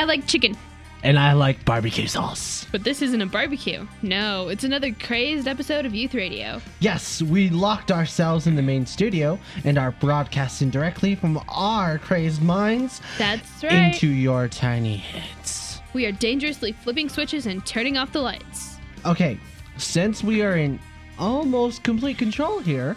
I like chicken. And I like barbecue sauce. But this isn't a barbecue. No, it's another crazed episode of Youth Radio. Yes, we locked ourselves in the main studio and are broadcasting directly from our crazed minds That's right. into your tiny heads. we are dangerously flipping switches and turning off the lights. Okay, since we are in almost complete control here,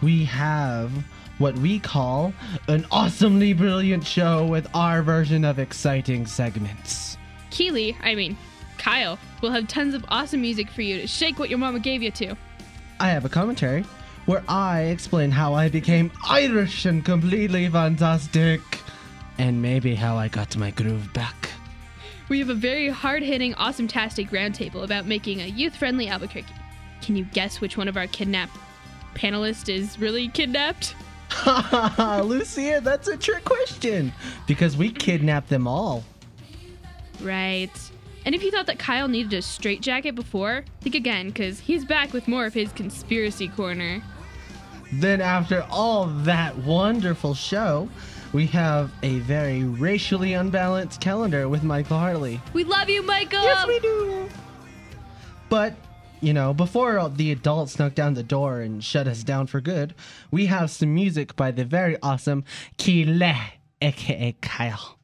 we have what we call an awesomely brilliant show with our version of exciting segments. Keely, I mean, Kyle, will have tons of awesome music for you to shake what your mama gave you to. I have a commentary where I explain how I became Irish and completely fantastic, and maybe how I got my groove back. We have a very hard hitting, awesome tastic roundtable about making a youth friendly Albuquerque. Can you guess which one of our kidnapped panelists is really kidnapped? Lucia, that's a trick question because we kidnapped them all. Right. And if you thought that Kyle needed a straitjacket before, think again, because he's back with more of his conspiracy corner. Then, after all that wonderful show, we have a very racially unbalanced calendar with Michael Hartley. We love you, Michael! Yes, we do. But, you know, before the adults snuck down the door and shut us down for good, we have some music by the very awesome Kile, aka Kyle.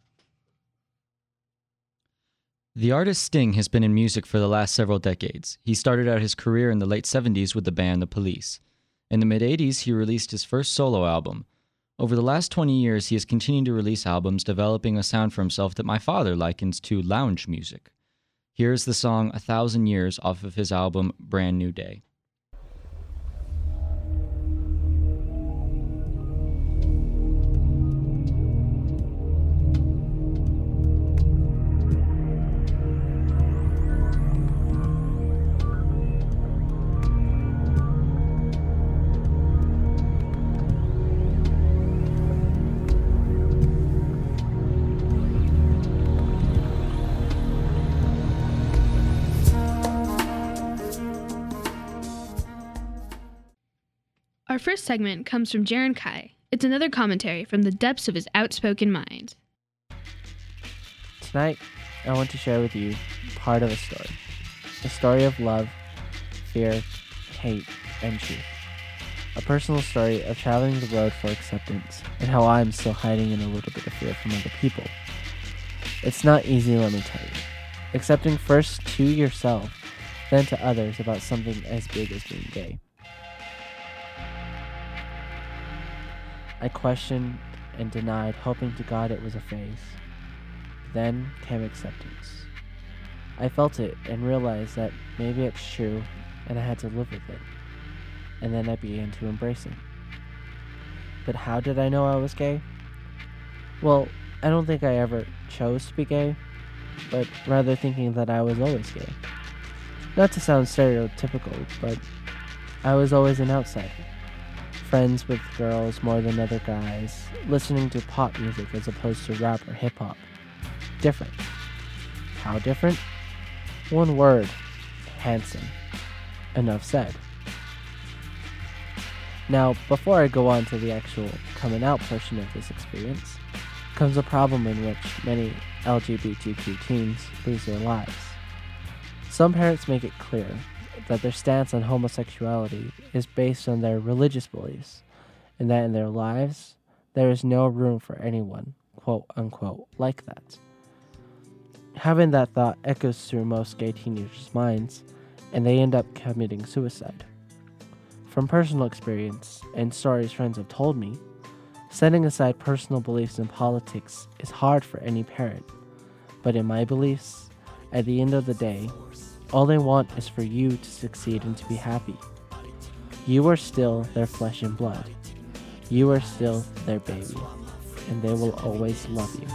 The artist Sting has been in music for the last several decades. He started out his career in the late 70s with the band The Police. In the mid 80s, he released his first solo album. Over the last 20 years, he has continued to release albums, developing a sound for himself that my father likens to lounge music. Here's the song A Thousand Years off of his album Brand New Day. First segment comes from Jaron Kai. It's another commentary from the depths of his outspoken mind. Tonight, I want to share with you part of a story. A story of love, fear, hate, and truth. A personal story of traveling the road for acceptance and how I'm still hiding in a little bit of fear from other people. It's not easy, let me tell you. Accepting first to yourself, then to others about something as big as being gay. I questioned and denied, hoping to God it was a phase. Then came acceptance. I felt it and realized that maybe it's true and I had to live with it. And then I began to embrace it. But how did I know I was gay? Well, I don't think I ever chose to be gay, but rather thinking that I was always gay. Not to sound stereotypical, but I was always an outsider. Friends with girls more than other guys, listening to pop music as opposed to rap or hip hop. Different. How different? One word handsome. Enough said. Now, before I go on to the actual coming out portion of this experience, comes a problem in which many LGBTQ teens lose their lives. Some parents make it clear that their stance on homosexuality is based on their religious beliefs, and that in their lives there is no room for anyone, quote unquote, like that. Having that thought echoes through most gay teenagers' minds, and they end up committing suicide. From personal experience and stories friends have told me, setting aside personal beliefs in politics is hard for any parent. But in my beliefs, at the end of the day, all they want is for you to succeed and to be happy. You are still their flesh and blood. You are still their baby, and they will always love you.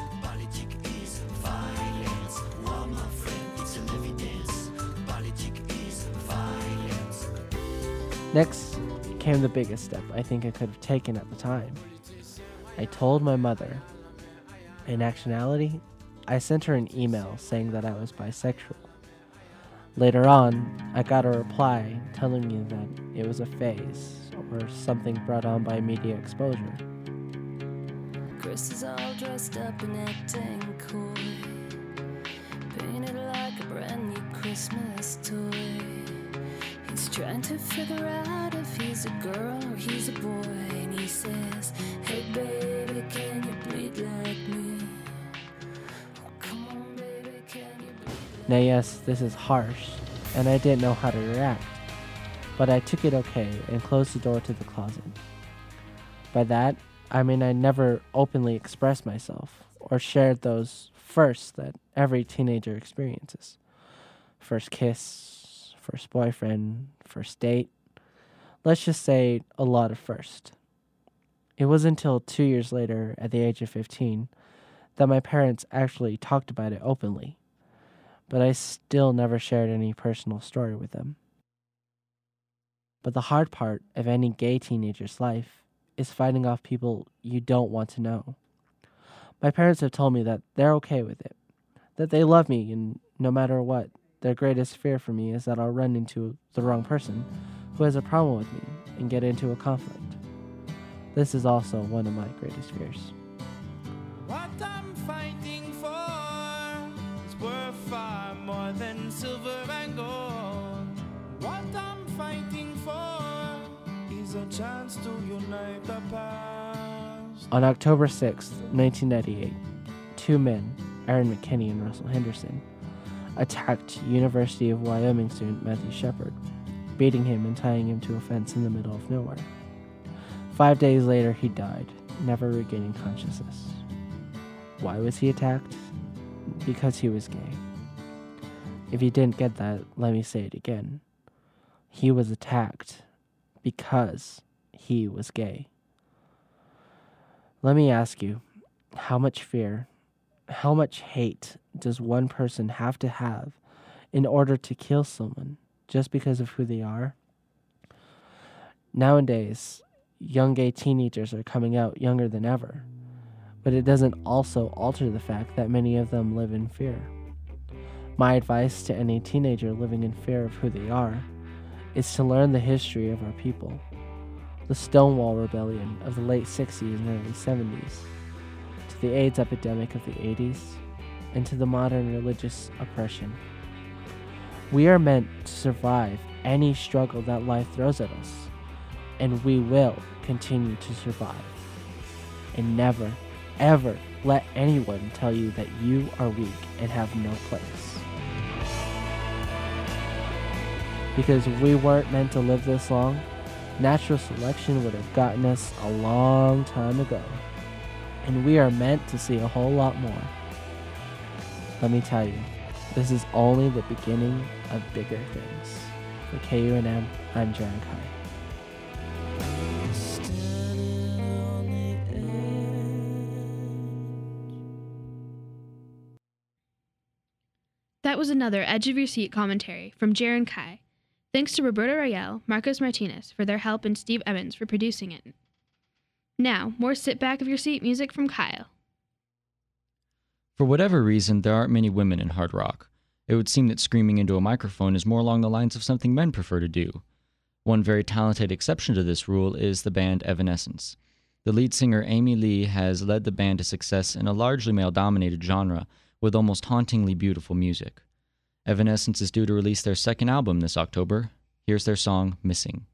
Next came the biggest step I think I could have taken at the time. I told my mother. In actuality, I sent her an email saying that I was bisexual. Later on, I got a reply telling me that it was a phase or something brought on by media exposure. Chris is all dressed up and acting cool, painted like a brand new Christmas toy. He's trying to figure out if he's a girl or he's a boy, and he says, Hey, baby. Now, yes, this is harsh, and I didn't know how to react, but I took it okay and closed the door to the closet. By that, I mean I never openly expressed myself or shared those firsts that every teenager experiences first kiss, first boyfriend, first date. Let's just say a lot of first. It was until two years later, at the age of 15, that my parents actually talked about it openly but I still never shared any personal story with them. But the hard part of any gay teenager's life is fighting off people you don't want to know. My parents have told me that they're okay with it, that they love me, and no matter what, their greatest fear for me is that I'll run into the wrong person who has a problem with me and get into a conflict. This is also one of my greatest fears. More than silver and gold. What I'm fighting for is a chance to unite the past. On October 6th, 1998, two men, Aaron McKinney and Russell Henderson, attacked University of Wyoming student Matthew Shepard, beating him and tying him to a fence in the middle of nowhere. Five days later, he died, never regaining consciousness. Why was he attacked? Because he was gay. If you didn't get that, let me say it again. He was attacked because he was gay. Let me ask you how much fear, how much hate does one person have to have in order to kill someone just because of who they are? Nowadays, young gay teenagers are coming out younger than ever, but it doesn't also alter the fact that many of them live in fear. My advice to any teenager living in fear of who they are is to learn the history of our people the Stonewall Rebellion of the late 60s and early 70s, to the AIDS epidemic of the 80s, and to the modern religious oppression. We are meant to survive any struggle that life throws at us, and we will continue to survive. And never, ever let anyone tell you that you are weak and have no place. Because we weren't meant to live this long, natural selection would have gotten us a long time ago. And we are meant to see a whole lot more. Let me tell you, this is only the beginning of bigger things. For KUNM, I'm Jaron Kai. That was another Edge of Your Seat commentary from Jaron Kai. Thanks to Roberto Royale, Marcos Martinez for their help, and Steve Evans for producing it. Now, more sit back of your seat music from Kyle. For whatever reason, there aren't many women in hard rock. It would seem that screaming into a microphone is more along the lines of something men prefer to do. One very talented exception to this rule is the band Evanescence. The lead singer Amy Lee has led the band to success in a largely male dominated genre with almost hauntingly beautiful music. Evanescence is due to release their second album this October. Here's their song, Missing.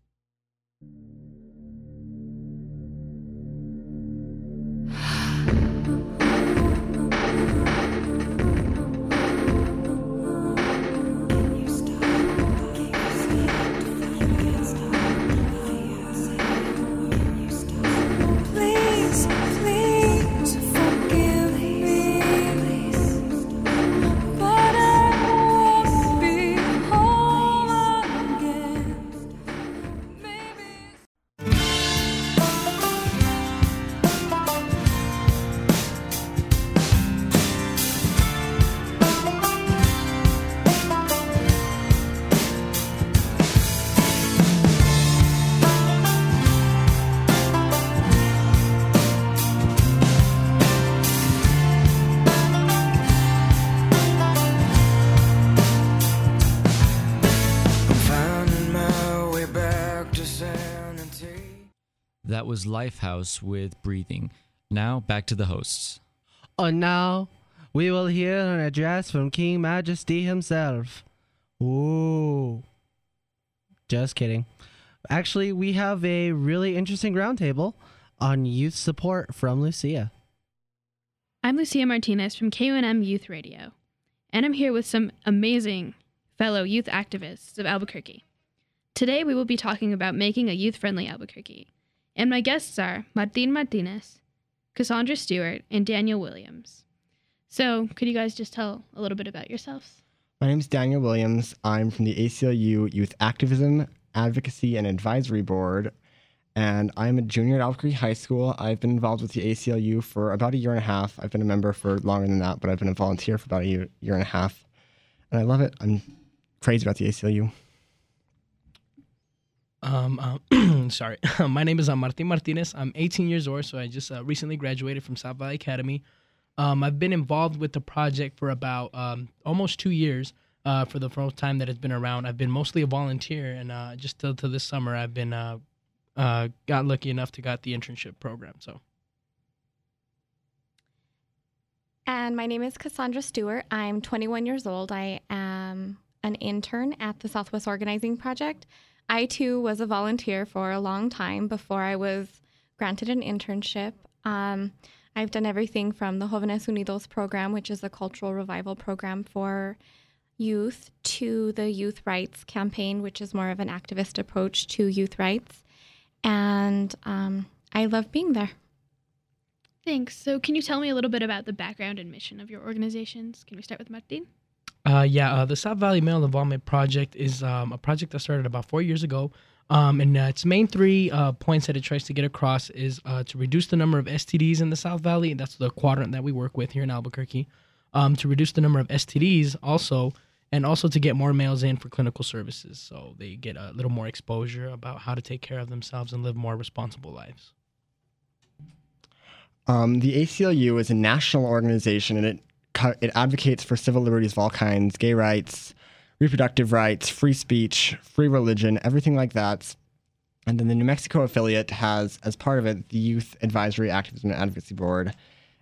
Was Lifehouse with Breathing. Now, back to the hosts. And now we will hear an address from King Majesty himself. Ooh. Just kidding. Actually, we have a really interesting roundtable on youth support from Lucia. I'm Lucia Martinez from KUNM Youth Radio, and I'm here with some amazing fellow youth activists of Albuquerque. Today, we will be talking about making a youth friendly Albuquerque, and my guests are Martin Martinez, Cassandra Stewart, and Daniel Williams. So, could you guys just tell a little bit about yourselves? My name is Daniel Williams. I'm from the ACLU Youth Activism, Advocacy, and Advisory Board, and I'm a junior at Albuquerque High School. I've been involved with the ACLU for about a year and a half. I've been a member for longer than that, but I've been a volunteer for about a year, year and a half, and I love it. I'm crazy about the ACLU. Um, uh, sorry. My name is uh, Martin Martinez. I'm 18 years old, so I just uh, recently graduated from South Valley Academy. Um, I've been involved with the project for about um, almost two years. Uh, for the first time that it's been around, I've been mostly a volunteer, and uh, just till, till this summer, I've been uh, uh, got lucky enough to got the internship program. So And my name is Cassandra Stewart. I'm 21 years old. I am an intern at the Southwest Organizing Project. I too was a volunteer for a long time before I was granted an internship. Um, I've done everything from the Jóvenes Unidos program, which is a cultural revival program for youth, to the Youth Rights campaign, which is more of an activist approach to youth rights. And um, I love being there. Thanks. So, can you tell me a little bit about the background and mission of your organizations? Can we start with Martin? Uh, yeah, uh, the South Valley Male Involvement Project is um, a project that started about four years ago. Um, and uh, its main three uh, points that it tries to get across is uh, to reduce the number of STDs in the South Valley. That's the quadrant that we work with here in Albuquerque. Um, to reduce the number of STDs also, and also to get more males in for clinical services so they get a little more exposure about how to take care of themselves and live more responsible lives. Um, the ACLU is a national organization, and it it advocates for civil liberties of all kinds, gay rights, reproductive rights, free speech, free religion, everything like that. And then the New Mexico affiliate has, as part of it, the Youth Advisory Activism and Advocacy Board.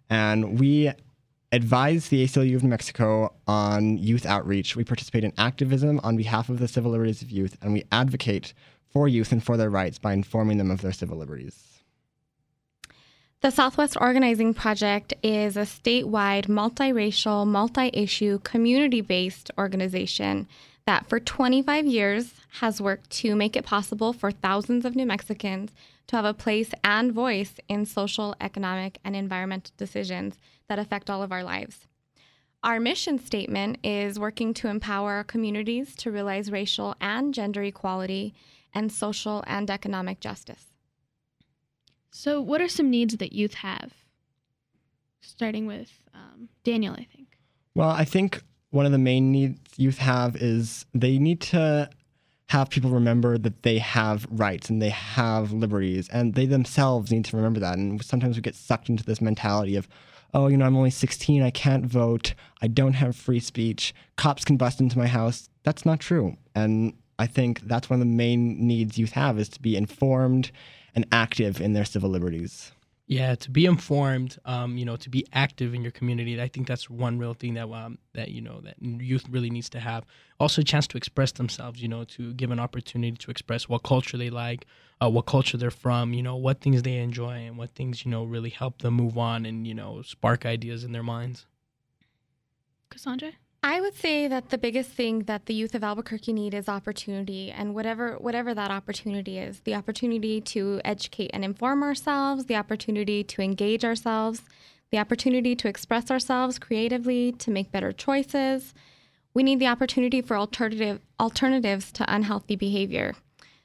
And we advise the ACLU of New Mexico on youth outreach. We participate in activism on behalf of the civil liberties of youth, and we advocate for youth and for their rights by informing them of their civil liberties. The Southwest Organizing Project is a statewide, multiracial, multi issue, community based organization that for 25 years has worked to make it possible for thousands of New Mexicans to have a place and voice in social, economic, and environmental decisions that affect all of our lives. Our mission statement is working to empower our communities to realize racial and gender equality and social and economic justice. So, what are some needs that youth have? Starting with um, Daniel, I think. Well, I think one of the main needs youth have is they need to have people remember that they have rights and they have liberties, and they themselves need to remember that. And sometimes we get sucked into this mentality of, oh, you know, I'm only 16, I can't vote, I don't have free speech, cops can bust into my house. That's not true. And I think that's one of the main needs youth have is to be informed and active in their civil liberties. Yeah, to be informed, um, you know, to be active in your community. I think that's one real thing that um, that you know that youth really needs to have. Also, a chance to express themselves. You know, to give an opportunity to express what culture they like, uh, what culture they're from. You know, what things they enjoy, and what things you know really help them move on and you know spark ideas in their minds. Cassandra? I would say that the biggest thing that the youth of Albuquerque need is opportunity, and whatever whatever that opportunity is, the opportunity to educate and inform ourselves, the opportunity to engage ourselves, the opportunity to express ourselves creatively, to make better choices. We need the opportunity for alternative alternatives to unhealthy behavior,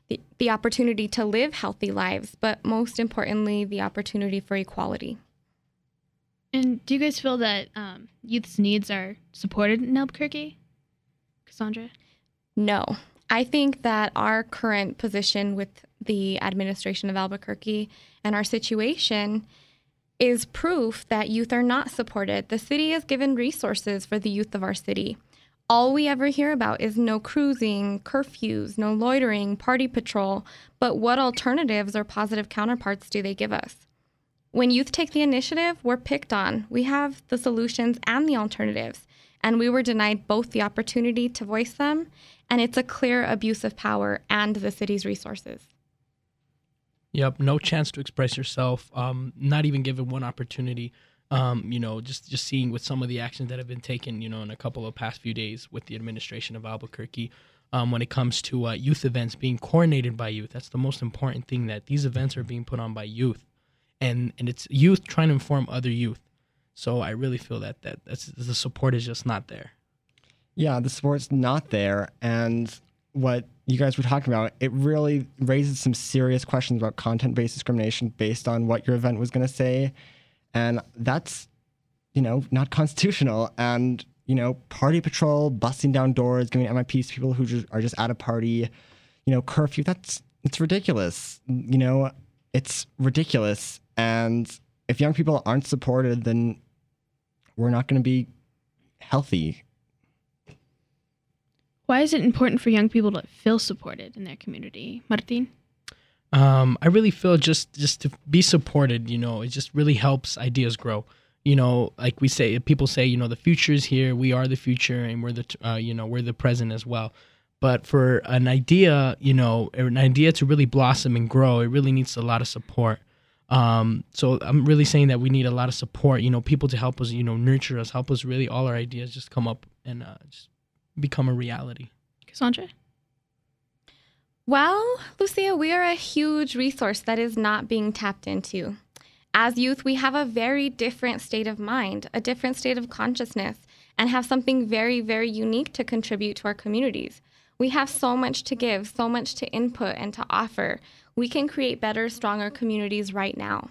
the, the opportunity to live healthy lives, but most importantly, the opportunity for equality. And do you guys feel that um, youth's needs are supported in Albuquerque? Cassandra? No. I think that our current position with the administration of Albuquerque and our situation is proof that youth are not supported. The city has given resources for the youth of our city. All we ever hear about is no cruising, curfews, no loitering, party patrol. But what alternatives or positive counterparts do they give us? When youth take the initiative, we're picked on. We have the solutions and the alternatives. and we were denied both the opportunity to voice them, and it's a clear abuse of power and the city's resources. Yep, no chance to express yourself. Um, not even given one opportunity. Um, you know, just just seeing with some of the actions that have been taken, you know, in a couple of past few days with the administration of Albuquerque, um, when it comes to uh, youth events being coordinated by youth. That's the most important thing. That these events are being put on by youth, and and it's youth trying to inform other youth. So I really feel that that that's, the support is just not there. Yeah, the support's not there, and what you guys were talking about, it really raises some serious questions about content-based discrimination based on what your event was going to say, and that's, you know, not constitutional. And you know, party patrol, busting down doors, giving MIPs to people who just are just at a party, you know, curfew. That's it's ridiculous. You know, it's ridiculous. And if young people aren't supported, then we're not going to be healthy. Why is it important for young people to feel supported in their community, Martin? Um, I really feel just just to be supported. You know, it just really helps ideas grow. You know, like we say, people say, you know, the future is here. We are the future, and we're the, uh, you know, we're the present as well. But for an idea, you know, an idea to really blossom and grow, it really needs a lot of support. Um, so I'm really saying that we need a lot of support, you know, people to help us, you know, nurture us, help us really all our ideas just come up and uh, just become a reality. Cassandra? Well, Lucia, we are a huge resource that is not being tapped into. As youth, we have a very different state of mind, a different state of consciousness, and have something very, very unique to contribute to our communities. We have so much to give, so much to input and to offer. We can create better, stronger communities right now.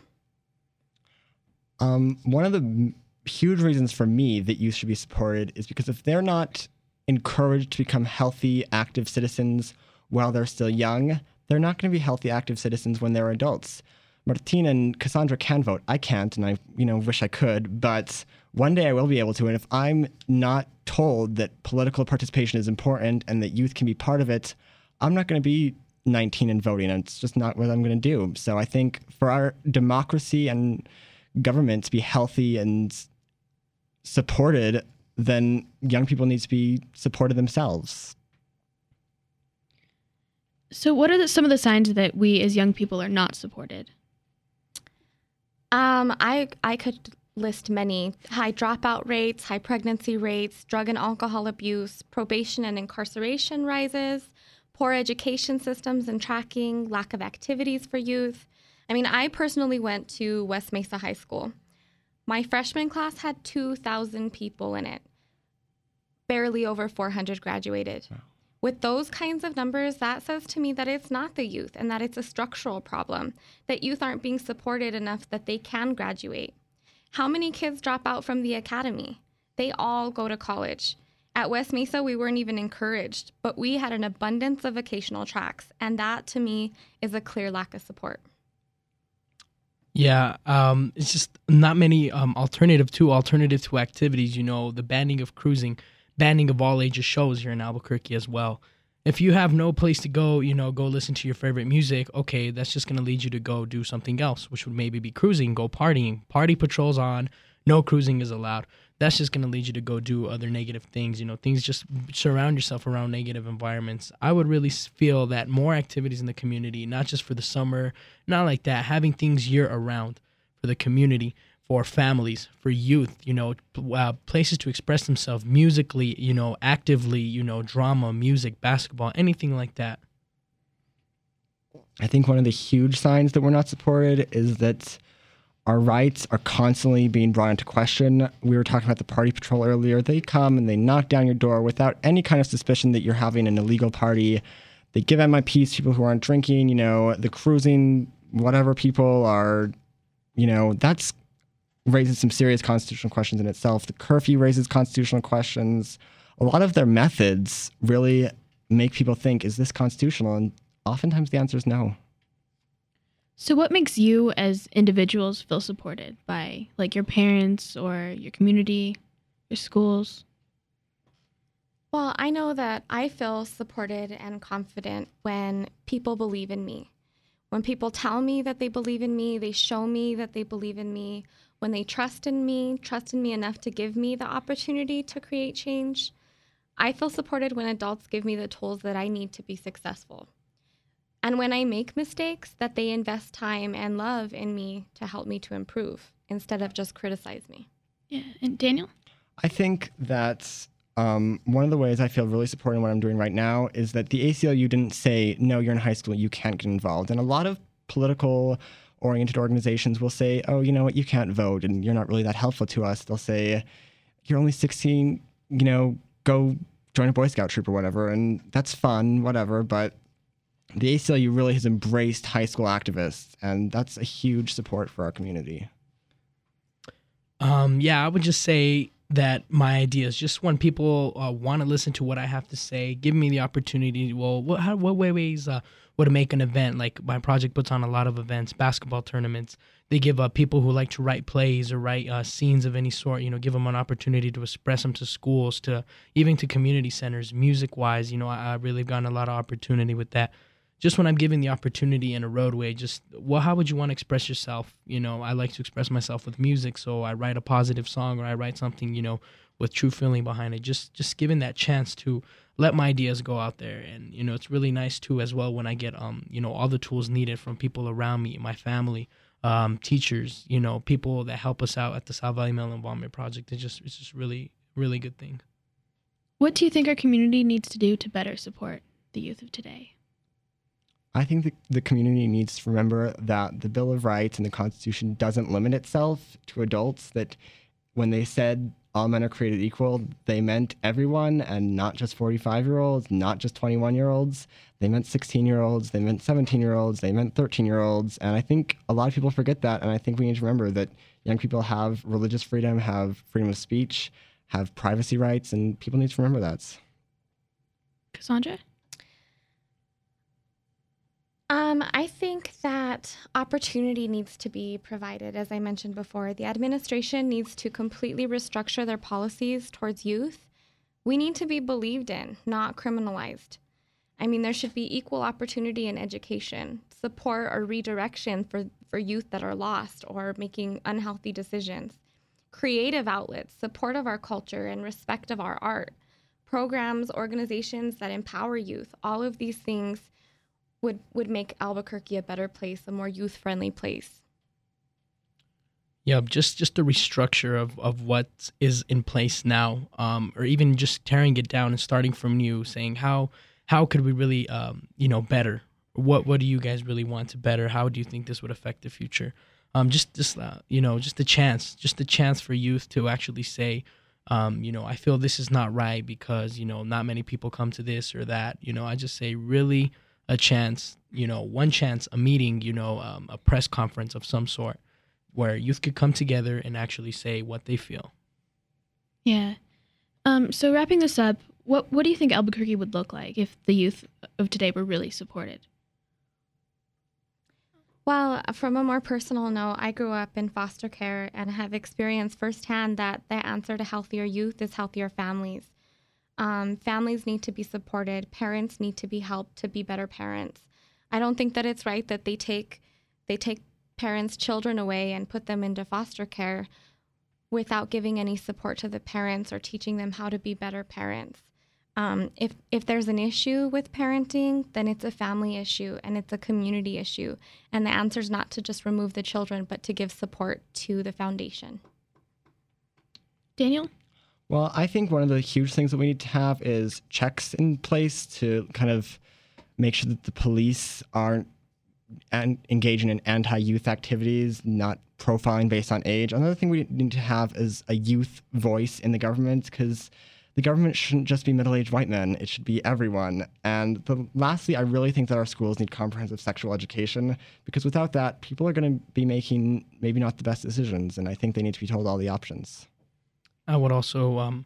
Um, one of the huge reasons for me that youth should be supported is because if they're not encouraged to become healthy, active citizens while they're still young, they're not going to be healthy, active citizens when they're adults. Martine and Cassandra can vote. I can't, and I, you know, wish I could, but one day I will be able to. And if I'm not told that political participation is important and that youth can be part of it, I'm not going to be 19 and voting. And it's just not what I'm going to do. So I think for our democracy and government to be healthy and supported, then young people need to be supported themselves. So, what are the, some of the signs that we as young people are not supported? Um, I I could list many high dropout rates, high pregnancy rates, drug and alcohol abuse, probation and incarceration rises, poor education systems and tracking, lack of activities for youth. I mean, I personally went to West Mesa High School. My freshman class had 2,000 people in it. Barely over 400 graduated. Wow. With those kinds of numbers, that says to me that it's not the youth and that it's a structural problem, that youth aren't being supported enough that they can graduate. How many kids drop out from the academy? They all go to college. At West Mesa, we weren't even encouraged, but we had an abundance of vocational tracks, and that to me is a clear lack of support. Yeah, um, it's just not many um, alternative to alternative to activities. You know, the banning of cruising banning of all ages shows here in Albuquerque as well. If you have no place to go, you know, go listen to your favorite music, okay, that's just going to lead you to go do something else, which would maybe be cruising, go partying. Party patrols on, no cruising is allowed. That's just going to lead you to go do other negative things, you know, things just surround yourself around negative environments. I would really feel that more activities in the community, not just for the summer, not like that, having things year around for the community for families, for youth, you know, uh, places to express themselves musically, you know, actively, you know, drama, music, basketball, anything like that. I think one of the huge signs that we're not supported is that our rights are constantly being brought into question. We were talking about the party patrol earlier. They come and they knock down your door without any kind of suspicion that you're having an illegal party. They give MIPs people who aren't drinking, you know, the cruising, whatever people are, you know, that's raises some serious constitutional questions in itself. The curfew raises constitutional questions. A lot of their methods really make people think, is this constitutional? And oftentimes the answer is no. So, what makes you as individuals feel supported by like your parents or your community, your schools? Well, I know that I feel supported and confident when people believe in me. When people tell me that they believe in me, they show me that they believe in me, when they trust in me, trust in me enough to give me the opportunity to create change. I feel supported when adults give me the tools that I need to be successful. And when I make mistakes, that they invest time and love in me to help me to improve instead of just criticize me. Yeah. And Daniel? I think that um, one of the ways I feel really supported in what I'm doing right now is that the ACLU didn't say, no, you're in high school, you can't get involved. And a lot of political oriented organizations will say, oh, you know what, you can't vote and you're not really that helpful to us. They'll say, you're only 16, you know, go join a Boy Scout troop or whatever. And that's fun, whatever. But the ACLU really has embraced high school activists, and that's a huge support for our community. Um, yeah, I would just say that my ideas, just when people uh, want to listen to what I have to say, give me the opportunity. Well, what, how, what ways uh, would make an event? Like my project puts on a lot of events, basketball tournaments. They give uh, people who like to write plays or write uh, scenes of any sort, you know, give them an opportunity to express them to schools, to even to community centers, music wise. You know, I, I really gotten a lot of opportunity with that just when I'm given the opportunity in a roadway, just well, how would you want to express yourself? You know, I like to express myself with music, so I write a positive song or I write something, you know, with true feeling behind it. Just just given that chance to let my ideas go out there, and you know, it's really nice too as well when I get um, you know, all the tools needed from people around me, my family, um, teachers, you know, people that help us out at the South Valley Involvement Project. It's just it's just really really good thing. What do you think our community needs to do to better support the youth of today? I think the, the community needs to remember that the Bill of Rights and the Constitution doesn't limit itself to adults, that when they said all men are created equal, they meant everyone and not just 45 year olds, not just 21 year olds. They meant 16 year olds, they meant 17 year olds, they meant 13 year olds. And I think a lot of people forget that. And I think we need to remember that young people have religious freedom, have freedom of speech, have privacy rights, and people need to remember that. Cassandra? Um, I think that opportunity needs to be provided, as I mentioned before. The administration needs to completely restructure their policies towards youth. We need to be believed in, not criminalized. I mean, there should be equal opportunity in education, support or redirection for, for youth that are lost or making unhealthy decisions, creative outlets, support of our culture, and respect of our art, programs, organizations that empower youth. All of these things would would make Albuquerque a better place, a more youth friendly place. Yeah, just just the restructure of, of what is in place now, um, or even just tearing it down and starting from new, saying how how could we really um, you know better? What what do you guys really want to better? How do you think this would affect the future? Um, just just uh, you know just the chance, just the chance for youth to actually say, um, you know, I feel this is not right because you know not many people come to this or that. You know, I just say really a chance, you know, one chance, a meeting, you know, um, a press conference of some sort where youth could come together and actually say what they feel. Yeah. Um, so wrapping this up, what what do you think Albuquerque would look like if the youth of today were really supported? Well, from a more personal note, I grew up in foster care and have experienced firsthand that the answer to healthier youth is healthier families. Um, families need to be supported. Parents need to be helped to be better parents. I don't think that it's right that they take they take parents' children away and put them into foster care without giving any support to the parents or teaching them how to be better parents. Um, if if there's an issue with parenting, then it's a family issue and it's a community issue. And the answer is not to just remove the children, but to give support to the foundation. Daniel? Well, I think one of the huge things that we need to have is checks in place to kind of make sure that the police aren't engaging in anti-youth activities, not profiling based on age. Another thing we need to have is a youth voice in the government because the government shouldn't just be middle-aged white men; it should be everyone. And the, lastly, I really think that our schools need comprehensive sexual education because without that, people are going to be making maybe not the best decisions, and I think they need to be told all the options. I would also um,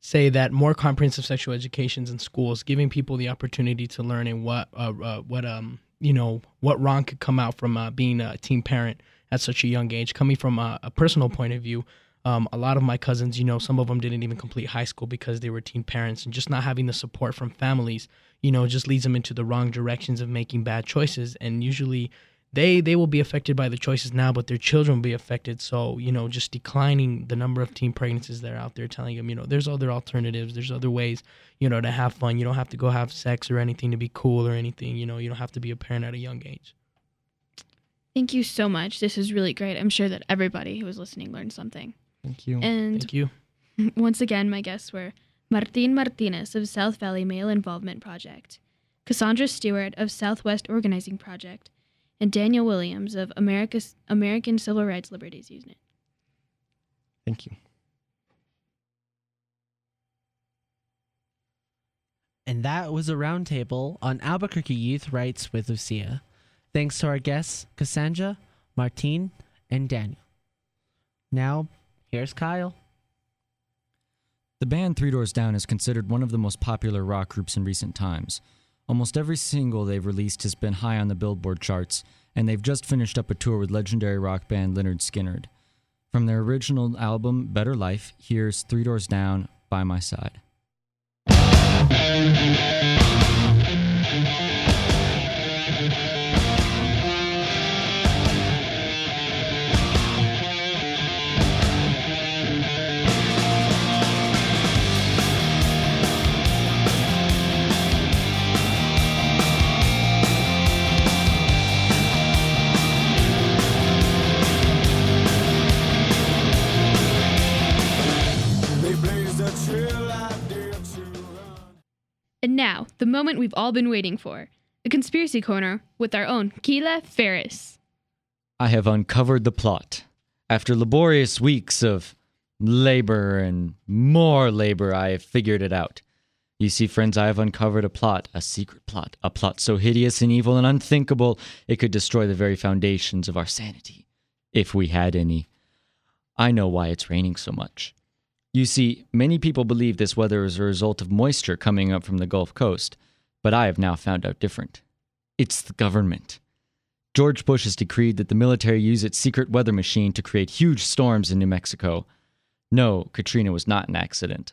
say that more comprehensive sexual educations in schools, giving people the opportunity to learn and what uh, uh, what um you know what wrong could come out from uh, being a teen parent at such a young age. Coming from a, a personal point of view, um, a lot of my cousins, you know, some of them didn't even complete high school because they were teen parents, and just not having the support from families, you know, just leads them into the wrong directions of making bad choices. And usually, they they will be affected by the choices now, but their children will be affected. So you know, just declining the number of teen pregnancies that are out there, telling them you know there's other alternatives, there's other ways you know to have fun. You don't have to go have sex or anything to be cool or anything. You know, you don't have to be a parent at a young age. Thank you so much. This is really great. I'm sure that everybody who was listening learned something. Thank you. And Thank you. once again, my guests were Martin Martinez of South Valley Male Involvement Project, Cassandra Stewart of Southwest Organizing Project, and Daniel Williams of America's American Civil Rights Liberties Unit. Thank you. And that was a roundtable on Albuquerque youth rights with Lucia. Thanks to our guests, Cassandra, Martine, and Daniel. Now, here's Kyle. The band Three Doors Down is considered one of the most popular rock groups in recent times. Almost every single they've released has been high on the Billboard charts, and they've just finished up a tour with legendary rock band Lynyrd Skynyrd. From their original album, Better Life, here's Three Doors Down, By My Side. And now, the moment we've all been waiting for a conspiracy corner with our own Keela Ferris. I have uncovered the plot. After laborious weeks of labor and more labor, I have figured it out. You see, friends, I have uncovered a plot, a secret plot, a plot so hideous and evil and unthinkable it could destroy the very foundations of our sanity, if we had any. I know why it's raining so much. You see, many people believe this weather is a result of moisture coming up from the Gulf Coast, but I have now found out different. It's the government. George Bush has decreed that the military use its secret weather machine to create huge storms in New Mexico. No, Katrina was not an accident.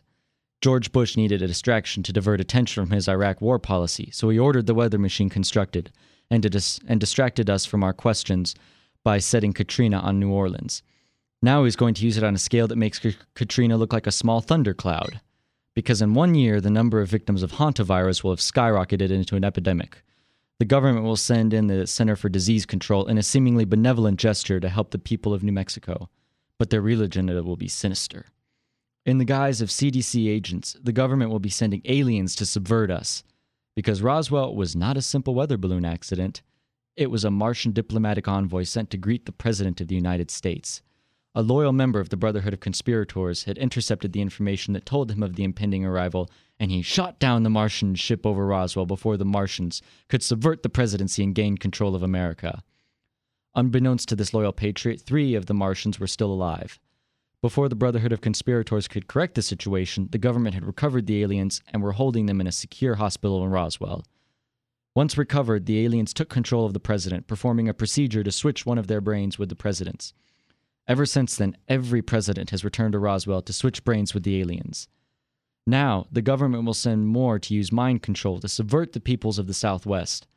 George Bush needed a distraction to divert attention from his Iraq war policy, so he ordered the weather machine constructed and, dis- and distracted us from our questions by setting Katrina on New Orleans. Now he's going to use it on a scale that makes Katrina look like a small thundercloud. Because in one year, the number of victims of hantavirus will have skyrocketed into an epidemic. The government will send in the Center for Disease Control in a seemingly benevolent gesture to help the people of New Mexico, but their real agenda will be sinister. In the guise of CDC agents, the government will be sending aliens to subvert us. Because Roswell was not a simple weather balloon accident, it was a Martian diplomatic envoy sent to greet the President of the United States. A loyal member of the Brotherhood of Conspirators had intercepted the information that told him of the impending arrival, and he shot down the Martian ship over Roswell before the Martians could subvert the presidency and gain control of America. Unbeknownst to this loyal patriot, three of the Martians were still alive. Before the Brotherhood of Conspirators could correct the situation, the government had recovered the aliens and were holding them in a secure hospital in Roswell. Once recovered, the aliens took control of the president, performing a procedure to switch one of their brains with the president's. Ever since then, every president has returned to Roswell to switch brains with the aliens. Now, the government will send more to use mind control to subvert the peoples of the Southwest.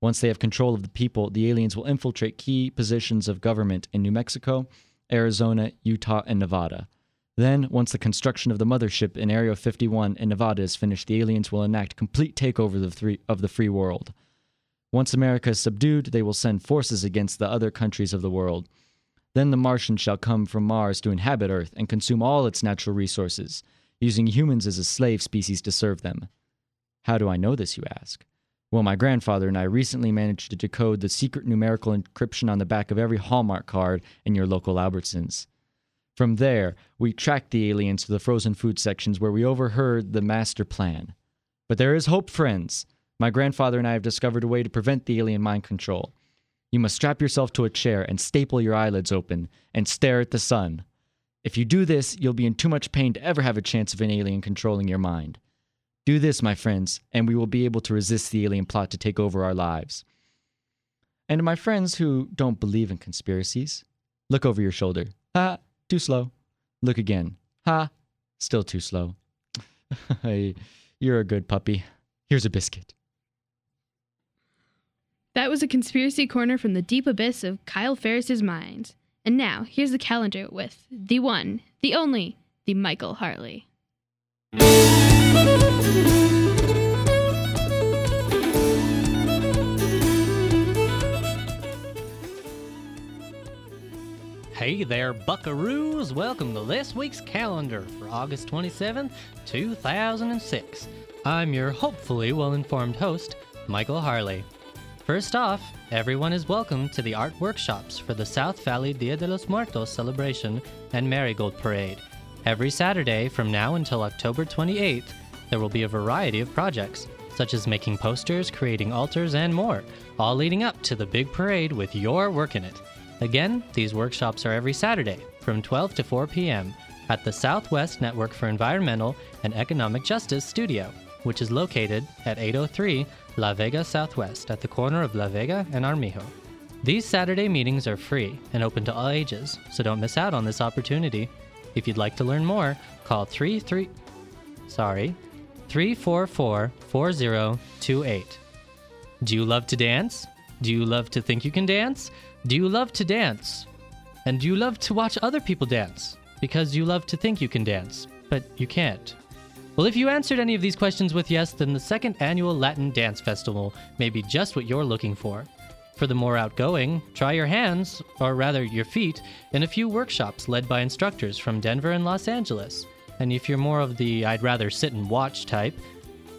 Once they have control of the people, the aliens will infiltrate key positions of government in New Mexico, Arizona, Utah, and Nevada. Then, once the construction of the mothership in Area 51 in Nevada is finished, the aliens will enact complete takeover of the, free world. Once America is subdued, they will send forces against the other countries of the world. Then the Martians shall come from Mars to inhabit Earth and consume all its natural resources, using humans as a slave species to serve them. How do I know this, you ask? Well, my grandfather and I recently managed to decode the secret numerical encryption on the back of every Hallmark card in your local Albertsons. From there, we tracked the aliens to the frozen food sections where we overheard the master plan. But there is hope, friends. My grandfather and I have discovered a way to prevent the alien mind control. You must strap yourself to a chair and staple your eyelids open and stare at the sun. If you do this, you'll be in too much pain to ever have a chance of an alien controlling your mind. Do this, my friends, and we will be able to resist the alien plot to take over our lives. And to my friends who don't believe in conspiracies, look over your shoulder. Ha, too slow. Look again. Ha, still too slow. You're a good puppy. Here's a biscuit. That was a conspiracy corner from the deep abyss of Kyle Ferris's mind. And now, here's the calendar with the one, the only, the Michael Harley. Hey there, buckaroos! Welcome to this week's calendar for August 27th, 2006. I'm your hopefully well informed host, Michael Harley. First off, everyone is welcome to the art workshops for the South Valley Dia de los Muertos celebration and Marigold Parade. Every Saturday from now until October 28th, there will be a variety of projects, such as making posters, creating altars, and more, all leading up to the big parade with your work in it. Again, these workshops are every Saturday from 12 to 4 p.m. at the Southwest Network for Environmental and Economic Justice Studio, which is located at 803 La Vega Southwest at the corner of La Vega and Armijo. These Saturday meetings are free and open to all ages, so don't miss out on this opportunity. If you'd like to learn more, call 33 sorry, 344 4028. Do you love to dance? Do you love to think you can dance? Do you love to dance? And do you love to watch other people dance? Because you love to think you can dance, but you can't. Well, if you answered any of these questions with yes, then the second annual Latin Dance Festival may be just what you're looking for. For the more outgoing, try your hands, or rather your feet, in a few workshops led by instructors from Denver and Los Angeles. And if you're more of the I'd rather sit and watch type,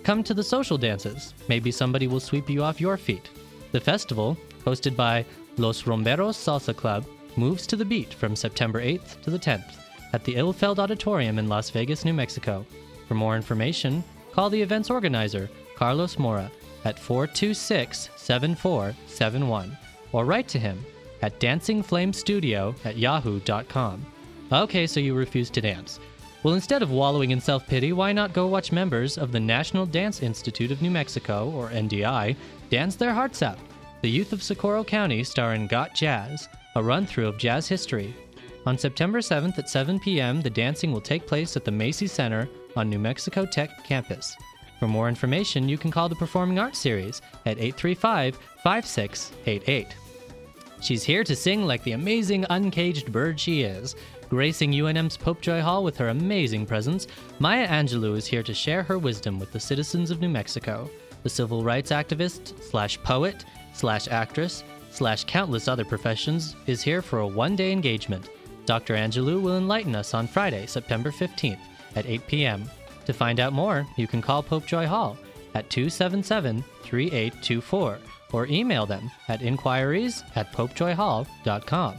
come to the social dances. Maybe somebody will sweep you off your feet. The festival, hosted by Los Rumberos Salsa Club, moves to the beat from September 8th to the 10th at the Ilfeld Auditorium in Las Vegas, New Mexico. For more information, call the event's organizer, Carlos Mora, at 426 7471 or write to him at dancingflamestudio at yahoo.com. Okay, so you refuse to dance. Well, instead of wallowing in self pity, why not go watch members of the National Dance Institute of New Mexico, or NDI, dance their hearts out? The youth of Socorro County star in Got Jazz, a run through of jazz history. On September 7th at 7 p.m., the dancing will take place at the Macy Center on New Mexico Tech campus. For more information, you can call the Performing Arts Series at 835 5688. She's here to sing like the amazing uncaged bird she is. Gracing UNM's Popejoy Hall with her amazing presence, Maya Angelou is here to share her wisdom with the citizens of New Mexico. The civil rights activist, slash poet, slash actress, slash countless other professions is here for a one day engagement. Dr. Angelou will enlighten us on Friday, September 15th at 8 p.m. To find out more, you can call Popejoy Hall at 277 3824 or email them at inquiries at popejoyhall.com.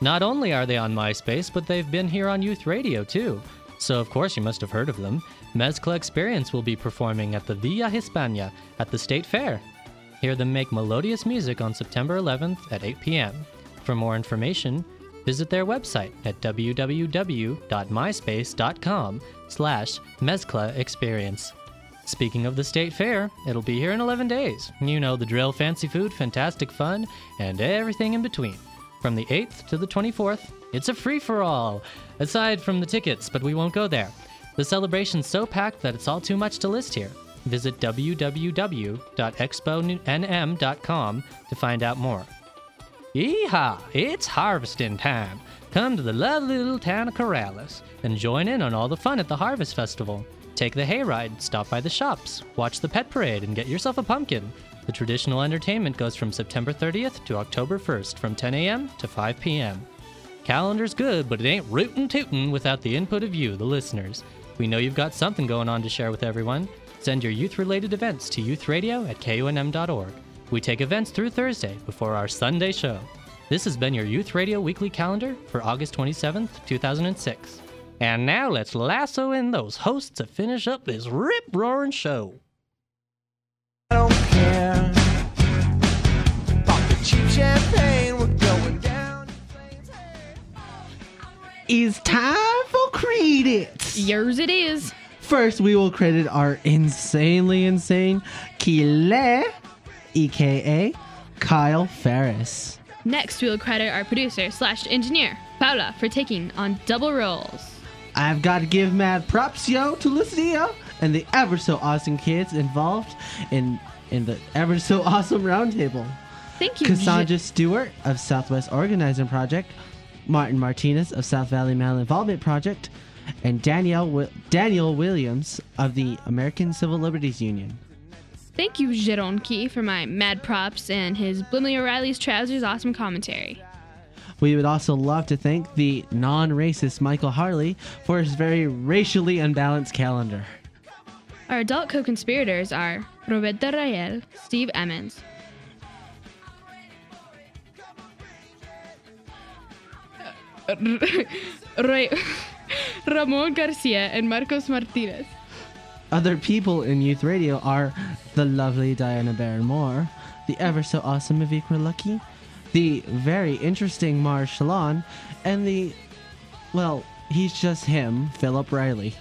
Not only are they on MySpace, but they've been here on Youth Radio too. So, of course, you must have heard of them. Mezcla Experience will be performing at the Villa Hispana at the State Fair. Hear them make melodious music on September 11th at 8 p.m. For more information, visit their website at www.myspace.com slash Mezcla Experience. Speaking of the State Fair, it'll be here in 11 days. You know the drill, fancy food, fantastic fun, and everything in between. From the 8th to the 24th, it's a free for all, aside from the tickets, but we won't go there. The celebration's so packed that it's all too much to list here. Visit www.exponm.com to find out more. Yeehaw! It's harvesting time. Come to the lovely little town of Corrales and join in on all the fun at the Harvest Festival. Take the hayride, stop by the shops, watch the pet parade, and get yourself a pumpkin. The traditional entertainment goes from September 30th to October 1st from 10 a.m. to 5 p.m. Calendar's good, but it ain't rootin' tootin' without the input of you, the listeners. We know you've got something going on to share with everyone. Send your youth related events to youthradio at kunm.org. We take events through Thursday before our Sunday show. This has been your Youth Radio Weekly Calendar for August 27th, 2006. And now let's lasso in those hosts to finish up this rip roaring show. I don't care. Pop the cheap champagne, we're going down in flames. It's time for credits. Yours it is. First, we will credit our insanely insane Kyle, aka Kyle Ferris. Next, we will credit our producer slash engineer, Paula, for taking on double roles. I've got to give mad props, yo, to Lucia and the ever so awesome kids involved in in the ever so awesome roundtable. Thank you. Cassandra Stewart of Southwest Organizing Project, Martin Martinez of South Valley Male Involvement Project, and Danielle Wi- Daniel Williams of the American Civil Liberties Union. Thank you, Jeron Key, for my mad props and his Blimey O'Reilly's Trousers awesome commentary. We would also love to thank the non-racist Michael Harley for his very racially unbalanced calendar. Our adult co-conspirators are Roberta Rael, Steve Emmons, Ramon Garcia, and Marcos Martinez. Other people in youth radio are the lovely Diana Barron Moore, the ever so awesome Avikra Lucky, the very interesting Mars Shalon, and the, well, he's just him, Philip Riley.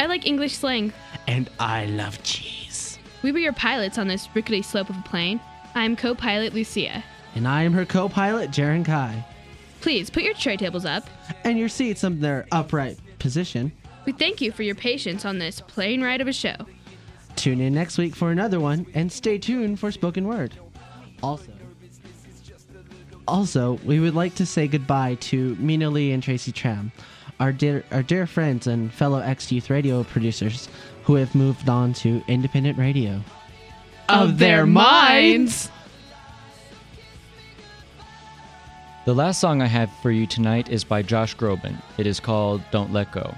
I like English slang. And I love cheese. We were your pilots on this rickety slope of a plane. I'm co-pilot Lucia. And I am her co-pilot, Jaren Kai. Please put your tray tables up. And your seats in their upright position. We thank you for your patience on this plane ride of a show. Tune in next week for another one, and stay tuned for spoken word. Also, also, we would like to say goodbye to Mina Lee and Tracy Tram, our dear, our dear friends and fellow ex youth radio producers who have moved on to independent radio. Of their minds. The last song I have for you tonight is by Josh Groban. It is called Don't Let Go.